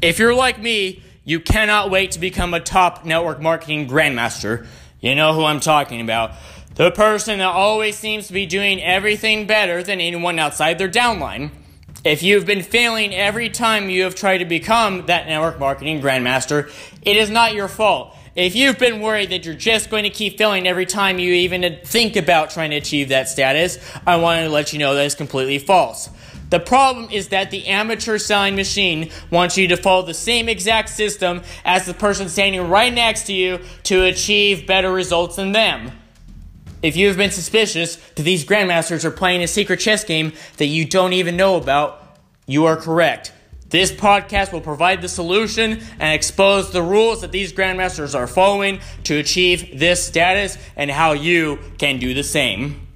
If you're like me, you cannot wait to become a top network marketing grandmaster. You know who I'm talking about. The person that always seems to be doing everything better than anyone outside their downline. If you've been failing every time you have tried to become that network marketing grandmaster, it is not your fault. If you've been worried that you're just going to keep failing every time you even think about trying to achieve that status, I wanted to let you know that is completely false. The problem is that the amateur selling machine wants you to follow the same exact system as the person standing right next to you to achieve better results than them. If you have been suspicious that these grandmasters are playing a secret chess game that you don't even know about, you are correct. This podcast will provide the solution and expose the rules that these grandmasters are following to achieve this status and how you can do the same.